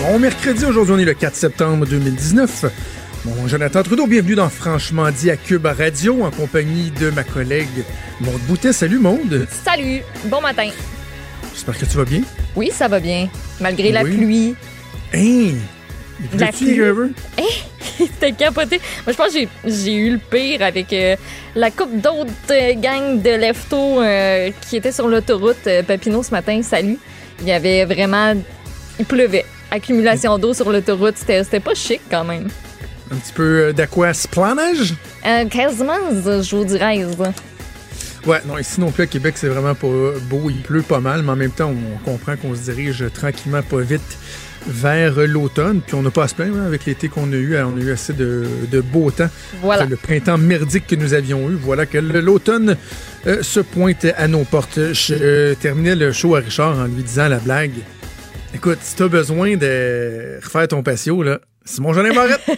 Bon mercredi, aujourd'hui on est le 4 septembre 2019. Bon, Jonathan Trudeau, bienvenue dans Franchement dit à Cube Radio en compagnie de ma collègue Maude Boutet. Salut Maude. Salut, bon matin. J'espère que tu vas bien. Oui, ça va bien, malgré la pluie. Hein? Il La pluie. peu? C'était capoté. Moi, je pense que j'ai- j'ai eu le pire avec euh, la coupe d'autres euh, gangs de leftos euh, qui étaient sur l'autoroute euh, Papineau ce matin. Salut. Il y avait vraiment... Il pleuvait. Accumulation d'eau sur l'autoroute. C'était c'était pas chic quand même. Un petit peu euh, d'aquasplanage? Euh, quasiment, je vous dirais. Ouais, non, ici non plus à Québec, c'est vraiment pas beau. Il pleut pas mal, mais en même temps, on comprend qu'on se dirige tranquillement, pas vite vers l'automne. Puis on n'a pas à se plaindre hein, avec l'été qu'on a eu. On a eu assez de, de beau temps. Voilà. Le printemps merdique que nous avions eu. Voilà que l'automne euh, se pointe à nos portes. Je euh, terminais le show à Richard en lui disant la blague. Écoute, si t'as besoin de refaire ton patio, là, Simon Jolin Barrette.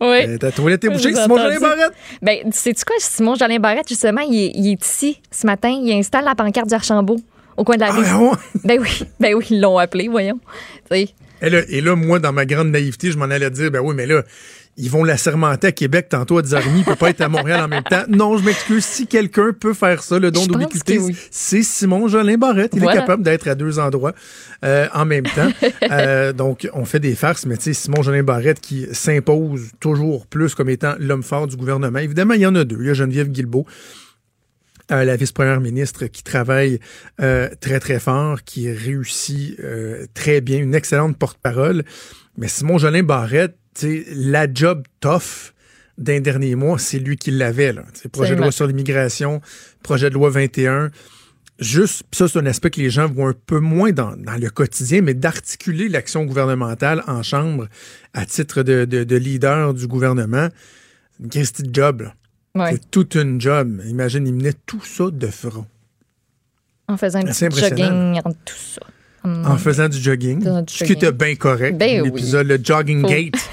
Oui. Euh, Ta toilette est bouchée, Simon. Jolin Barrette. Ben, sais-tu quoi, Simon Jolin Barrette, justement, il est, il est ici ce matin. Il installe la pancarte du Archambault au coin de la rue. Ah, ouais. Ben oui, ben oui, ils l'ont appelé, voyons. Tu Et là, et là, moi, dans ma grande naïveté, je m'en allais dire, ben oui, mais là, ils vont l'assermenter à Québec tantôt à 10h30, il peut pas être à Montréal en même temps. Non, je m'excuse, si quelqu'un peut faire ça, le don d'ubiquité, oui. c'est Simon Jolin Barrette. Il Voilà. est capable d'être à deux endroits euh, en même temps. Euh, donc, on fait des farces, mais tu sais, Simon Jolin Barrette qui s'impose toujours plus comme étant l'homme fort du gouvernement. Évidemment, il y en a deux. Il y a Geneviève Guilbeault, euh, la vice-première ministre qui travaille euh, très, très fort, qui réussit euh, très bien, une excellente porte-parole. Mais Simon Jolin Barrette, la job tough d'un dernier mois, c'est lui qui l'avait. là. Projet de loi sur l'immigration, projet de loi 21. Juste, pis ça, c'est un aspect que les gens voient un peu moins dans, dans le quotidien, mais d'articuler l'action gouvernementale en chambre à titre de, de- de leader du gouvernement, c'est une job. là. Ouais, C'est toute une job. Imagine, il menait tout ça de front. en faisant un C'est petit impressionnant. jogging entre tout ça. Hum. En faisant du jogging. Du ce qui était bien correct. Ben oui. L'épisode, le Jogging Faut- Gate.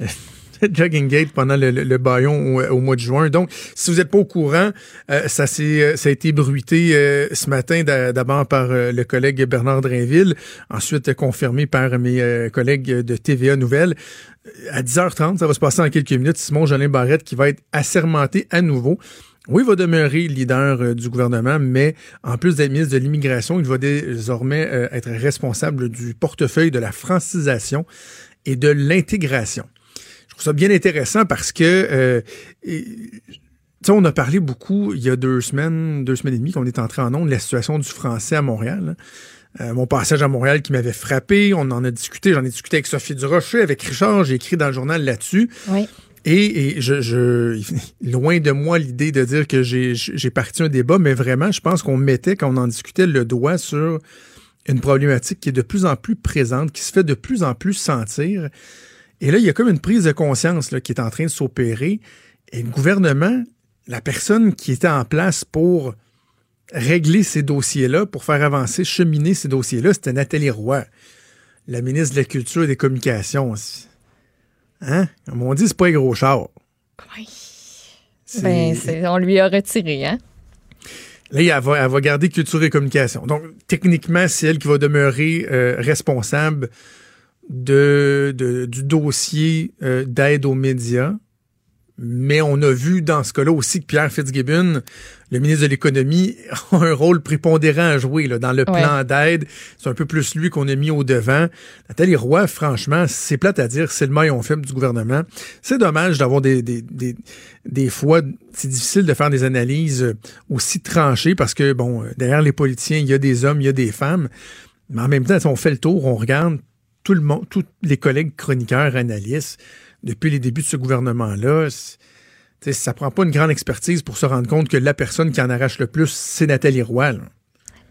Jogging Gate pendant le, le, le baillon au, au mois de juin. Donc, si vous n'êtes pas au courant, euh, ça, s'est, euh, ça a été bruité euh, ce matin d'a- d'abord par euh, le collègue Bernard Drainville, ensuite confirmé par mes euh, collègues de TVA Nouvelles. À 10h30, ça va se passer en quelques minutes. Simon Jolin Barrette qui va être assermenté à nouveau. Oui, il va demeurer leader du gouvernement, mais en plus d'être ministre de l'Immigration, il va désormais être responsable du portefeuille de la francisation et de l'intégration. Trouve ça bien intéressant parce que euh, et- tu sais, on a parlé beaucoup il y a deux semaines, deux semaines et demie qu'on est entré en ondes de la situation du français à Montréal. hein. Euh, mon passage à Montréal qui m'avait frappé, on en a discuté, j'en ai discuté avec Sophie Durocher, avec Richard, j'ai écrit dans le journal là-dessus. Oui. Et, et je, je, loin de moi l'idée de dire que j'ai j'ai parti un débat, mais vraiment, je pense qu'on mettait, quand on en discutait, le doigt sur une problématique qui est de plus en plus présente, qui se fait de plus en plus sentir. Et là, il y a comme une prise de conscience là, qui est en train de s'opérer. Et le gouvernement, la personne qui était en place pour régler ces dossiers-là, pour faire avancer, cheminer ces dossiers-là, c'était Nathalie Roy, la ministre de la Culture et des Communications. Hein? Comme on dit, c'est pas un gros char. Oui. Ben, on lui a retiré, hein? Là, elle va, elle va garder culture et communication. Donc, techniquement, c'est elle qui va demeurer euh, responsable de, de- du dossier euh, d'aide aux médias. Mais on a vu dans ce cas-là aussi que Pierre Fitzgibbon, le ministre de l'Économie, a un rôle prépondérant à jouer là, dans le Ouais. plan d'aide. C'est un peu plus lui qu'on a mis au devant. Nathalie Roy, franchement, c'est plate à dire, c'est le maillon faible du gouvernement. C'est dommage d'avoir des, des, des, des fois, c'est difficile de faire des analyses euh, aussi tranchées parce que, bon, euh, derrière les politiciens, il y a des hommes, il y a des femmes. Mais en même temps, si on fait le tour, on regarde tout le monde, tous les collègues chroniqueurs, analystes, depuis les débuts de ce gouvernement-là, sais, ça prend pas une grande expertise pour se rendre compte que la personne qui en arrache le plus, c'est Nathalie Roy. là.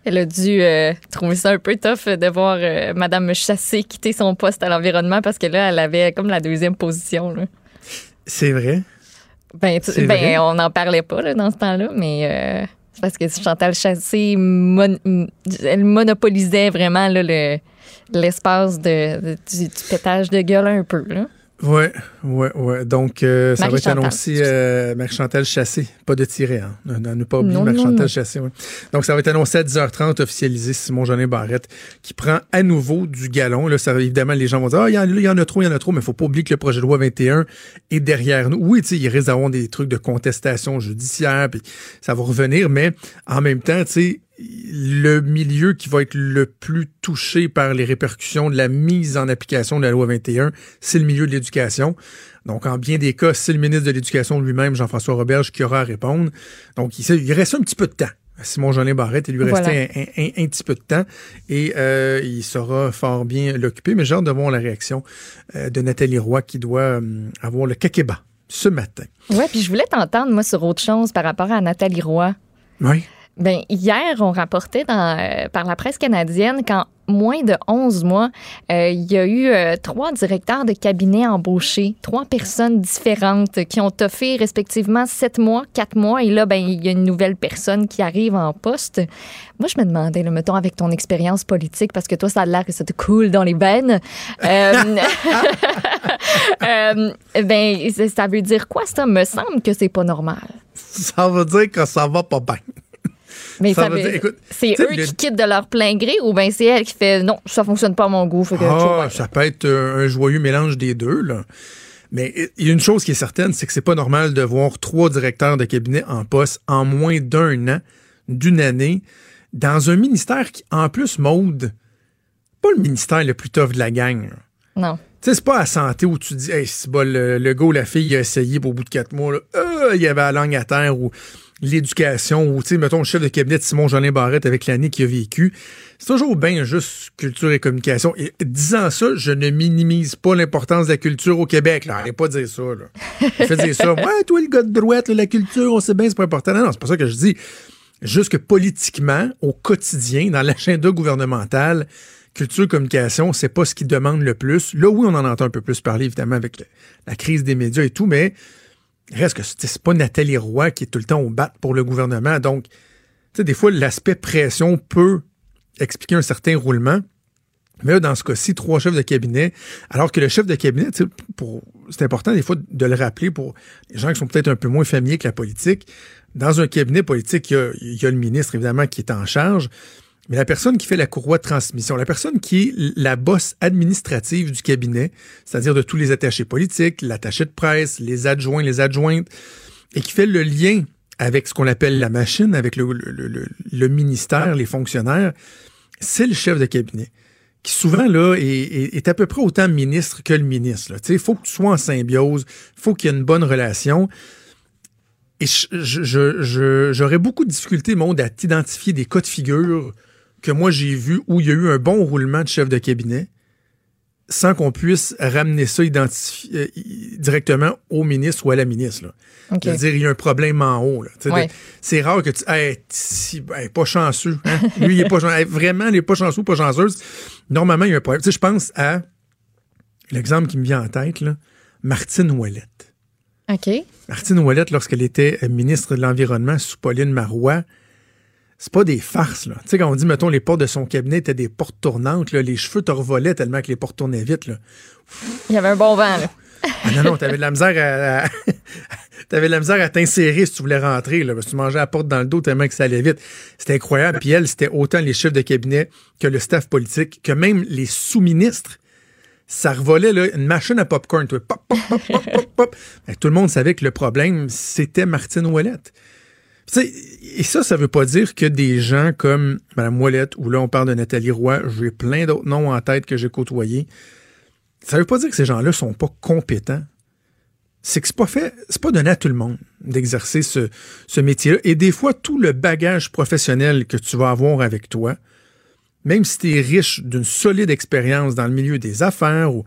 Elle a dû euh, trouver ça un peu tough de voir euh, Madame Chassé quitter son poste à l'environnement parce que là, elle avait comme la deuxième position. C'est vrai? Ben, tu- ben, vrai? on n'en parlait pas là, dans ce temps-là, mais euh, parce que Chantal Chassé, elle monopolisait vraiment le- l'espace du, pétage de gueule un peu. Ouais, ouais, ouais. Donc, euh, ça va être annoncé euh, Marie-Chantal Chassé, pas de tirer, hein. Ne pas oublier Marie-Chantal Chassé, ouais. Donc, ça va être annoncé à 10h30, officialisé Simon Jeanin Barrette, qui prend à nouveau du galon. Là, ça, évidemment, les gens vont dire, ah, il y, en a trop, il y en a trop, mais faut pas oublier que le projet de loi 21 est derrière nous. Oui, tu sais, il risque d'avoir des trucs de contestation judiciaire, puis ça va revenir, mais en même temps, tu sais, le milieu qui va être le plus touché par les répercussions de la mise en application de la loi 21, c'est le milieu de l'éducation. Donc, en bien des cas, c'est le ministre de l'Éducation lui-même, Jean-François Roberge, qui aura à répondre. Donc, il, reste un petit peu de temps. Simon Jeanin Barrette, il lui restait un, petit peu de temps et euh, il saura fort bien l'occuper. Mais j'ai hâte de voir la réaction euh, de Nathalie Roy qui doit euh, avoir le kakeba ce matin. Oui, puis je voulais t'entendre, moi, sur autre chose par rapport à Nathalie Roy. Oui. Ben, hier, on rapportait dans, euh, par la presse canadienne qu'en moins de 11 mois, euh, il y a eu euh, trois directeurs de cabinet embauchés, trois personnes différentes qui ont offert respectivement sept mois, quatre mois, et là, ben, il y a une nouvelle personne qui arrive en poste. Moi, je me demandais, le mettons, avec ton expérience politique, parce que toi, ça a l'air que ça te coule dans les veines. ben, ça veut dire quoi, ça? Me semble que c'est pas normal. Ça veut dire que ça va pas bien. Mais c'est eux qui quittent de leur plein gré ou bien c'est elle qui fait non, ça fonctionne pas à mon goût. ah, ça peut être un joyeux mélange des deux. Là. Mais il y a une chose qui est certaine, c'est que c'est pas normal de voir trois directeurs de cabinet en poste en moins d'un an, d'une année, dans un ministère qui, en plus, mode, pas le ministère le plus tough de la gang. Non. Tu sais, c'est pas à santé où tu dis, hey, c'est bon, le, le, gars ou la fille a essayé, pour au bout de quatre mois, là, euh, il y avait la langue à terre ou l'éducation ou, tu sais, mettons, le chef de cabinet de Simon Jolin Barrette avec l'année qu'il a vécu. C'est toujours bien juste culture et communication. Et disant ça, je ne minimise pas l'importance de la culture au Québec. Là, arrête pas dire ça. Là. Fais dire ça. Ouais, toi, le gars de droite, la culture, on sait bien, c'est pas important. Non, non, c'est pas ça que je dis. Juste que politiquement, au quotidien, dans l'agenda gouvernemental, culture, communication, c'est pas ce qui demande le plus. Là, oui, on en entend un peu plus parler, évidemment, avec la crise des médias et tout, mais reste que c'est pas Nathalie Roy qui est tout le temps au bat pour le gouvernement. Donc, tu sais, des fois, l'aspect pression peut expliquer un certain roulement. Mais dans ce cas-ci, trois chefs de cabinet, alors que le chef de cabinet, c'est important des fois de le rappeler pour les gens qui sont peut-être un peu moins familiers que la politique. Dans un cabinet politique, il y, il y a le ministre, évidemment, qui est en charge. Mais la personne qui fait la courroie de transmission, la personne qui est la bosse administrative du cabinet, c'est-à-dire de tous les attachés politiques, l'attaché de presse, les adjoints, les adjointes, et qui fait le lien avec ce qu'on appelle la machine, avec le, ministère, les fonctionnaires, c'est le chef de cabinet qui souvent là est, à peu près autant ministre que le ministre. Il faut que tu sois en symbiose, faut qu'il y ait une bonne relation. Et j'aurais beaucoup de difficultés, monde, à t'identifier des cas de figure que moi j'ai vu où il y a eu un bon roulement de chef de cabinet sans qu'on puisse ramener ça euh, directement au ministre ou à la ministre. Là. Okay. dire il y a un problème en haut. C'est rare que tu. Hey, si, pas chanceux. Hein? Lui, il est pas chanceux. vraiment, il n'est pas chanceux ou pas chanceuse. Normalement, il y a un problème. je pense à l'exemple qui me vient en tête, là, Martine Ouellette. OK. Martine Ouellette, lorsqu'elle était ministre de l'Environnement sous Pauline Marois, c'est pas des farces, là. Tu sais, quand on dit, mettons, les portes de son cabinet étaient des portes tournantes, là, les cheveux te revolaient tellement que les portes tournaient vite, là. Il y avait un bon vent, là. ah non, non, t'avais de la misère à, t'avais de la misère à t'insérer si tu voulais rentrer, là, parce que tu mangeais la porte dans le dos tellement que ça allait vite. C'était incroyable. Puis elle, c'était autant les chefs de cabinet que le staff politique, que même les sous-ministres. Ça revolait, là, une machine à popcorn, Pop, pop, pop, pop, pop, pop. Tout le monde savait que le problème, c'était Martine Ouellette et ça, ça veut pas dire que des gens comme Mme Moellette, ou là on parle de Nathalie Roy, j'ai plein d'autres noms en tête que j'ai côtoyés. Ça veut pas dire que ces gens-là sont pas compétents. C'est que c'est pas fait, c'est pas donné à tout le monde d'exercer ce, ce métier-là. Et des fois, tout le bagage professionnel que tu vas avoir avec toi, même si tu es riche d'une solide expérience dans le milieu des affaires, ou,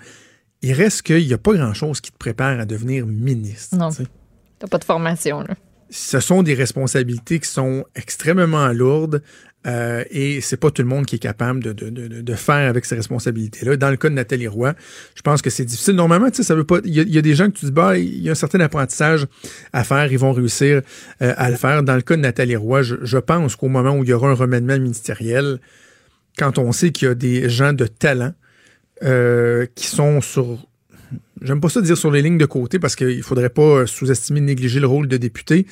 il reste qu'il n'y a pas grand-chose qui te prépare à devenir ministre. Non. Tu n'as pas de formation, là ce sont des responsabilités qui sont extrêmement lourdes euh, et c'est pas tout le monde qui est capable de, faire avec ces responsabilités-là. Dans le cas de Nathalie Roy, je pense que c'est difficile. Normalement, tu sais, ça veut pas. Il y, a des gens que tu dis, bah, il y a un certain apprentissage à faire, ils vont réussir euh, à le faire. Dans le cas de Nathalie Roy, je, je pense qu'au moment où il y aura un remèdement ministériel, quand on sait qu'il y a des gens de talent euh, qui sont sur j'aime pas ça dire sur les lignes de côté parce qu'il faudrait pas sous-estimer, négliger le rôle de député.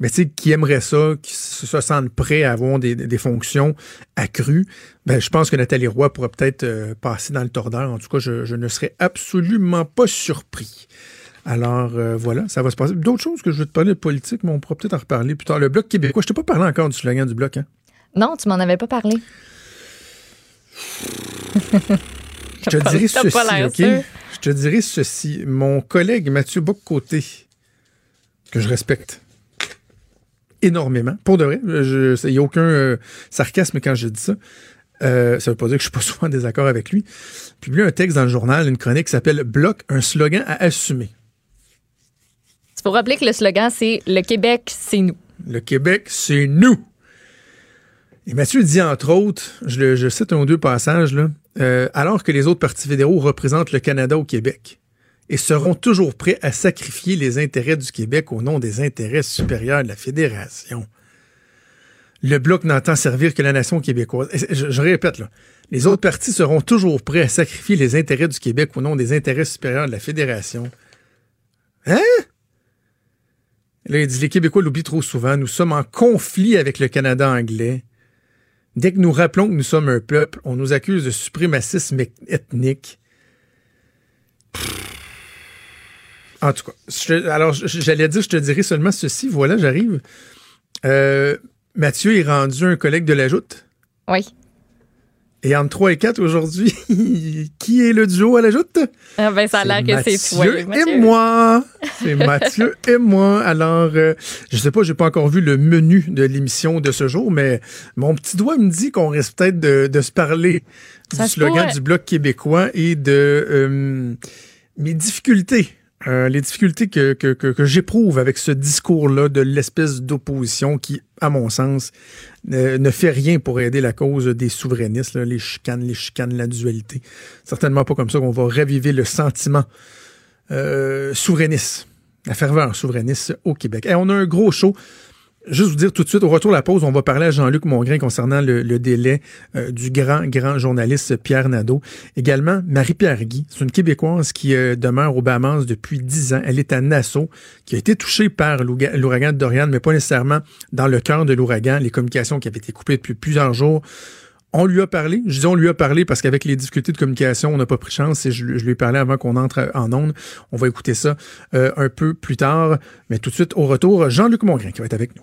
Mais tu sais, qui aimerait ça, qui se sentent prêts à avoir des, fonctions accrues, ben, je pense que Nathalie Roy pourrait peut-être euh, passer dans le tordeur. En tout cas, je, ne serais absolument pas surpris. Alors euh, voilà, ça va se passer. D'autres choses que je veux te parler de politique, mais on pourra peut-être en reparler plus tard. Le Bloc québécois, je t'ai pas parlé encore du slogan du Bloc, hein? Non, tu m'en avais pas parlé. je te dirais ceci, OK? Je te dirais ceci. Mon collègue Mathieu Boccoté, que je respecte énormément, pour de vrai, il n'y a aucun euh, sarcasme quand je dis ça. Euh, ça veut pas dire que je suis pas souvent en désaccord avec lui. Publie un texte dans le journal, une chronique qui s'appelle Bloc, un slogan à assumer. Il faut rappeler que le slogan, c'est Le Québec, c'est nous. Le Québec, c'est nous. Et Mathieu dit, entre autres, je, cite un ou deux passages, là, euh, alors que les autres partis fédéraux représentent le Canada au Québec et seront toujours prêts à sacrifier les intérêts du Québec au nom des intérêts supérieurs de la Fédération. Le Bloc n'entend servir que la nation québécoise. Je, je, répète, là, les autres partis seront toujours prêts à sacrifier les intérêts du Québec au nom des intérêts supérieurs de la Fédération. Hein? Là, il dit, les Québécois l'oublient trop souvent. Nous sommes en conflit avec le Canada anglais. Dès que nous rappelons que nous sommes un peuple, on nous accuse de suprémacisme ethnique. En tout cas, alors j'allais dire, je te dirais seulement ceci. Voilà, j'arrive. Euh, Mathieu est rendu un collègue de la Joute? Oui. Et entre 3 et 4 aujourd'hui, qui est le duo à la joute? Ah ben, ça a l'air que c'est toi. Mathieu et moi. C'est Mathieu et moi. Alors, euh, je sais pas, j'ai pas encore vu le menu de l'émission de ce jour, mais mon petit doigt me dit qu'on risque peut-être de, se parler du slogan du Bloc québécois et de euh, mes difficultés euh, les difficultés que, que, que, j'éprouve avec ce discours-là de l'espèce d'opposition qui, à mon sens, ne fait rien pour aider la cause des souverainistes, les chicanes, les chicanes, la dualité. Certainement pas comme ça qu'on va raviver le sentiment euh, souverainiste, la ferveur souverainiste au Québec. Et on a un gros show Juste vous dire tout de suite, au retour de la pause, on va parler à Jean-Luc Mongrain concernant le, délai euh, du grand, grand journaliste Pierre Nadeau. Également, Marie-Pierre Guy, c'est une Québécoise qui euh, demeure au Bahamas depuis dix ans. Elle est à Nassau, qui a été touchée par l'ouragan de Dorian, mais pas nécessairement dans le cœur de l'ouragan. Les communications qui avaient été coupées depuis plusieurs jours on lui a parlé. Je dis on lui a parlé parce qu'avec les difficultés de communication, on n'a pas pris chance et je, lui ai parlé avant qu'on entre en onde. On va écouter ça euh, un peu plus tard. Mais tout de suite, au retour, Jean-Luc Mongrain qui va être avec nous.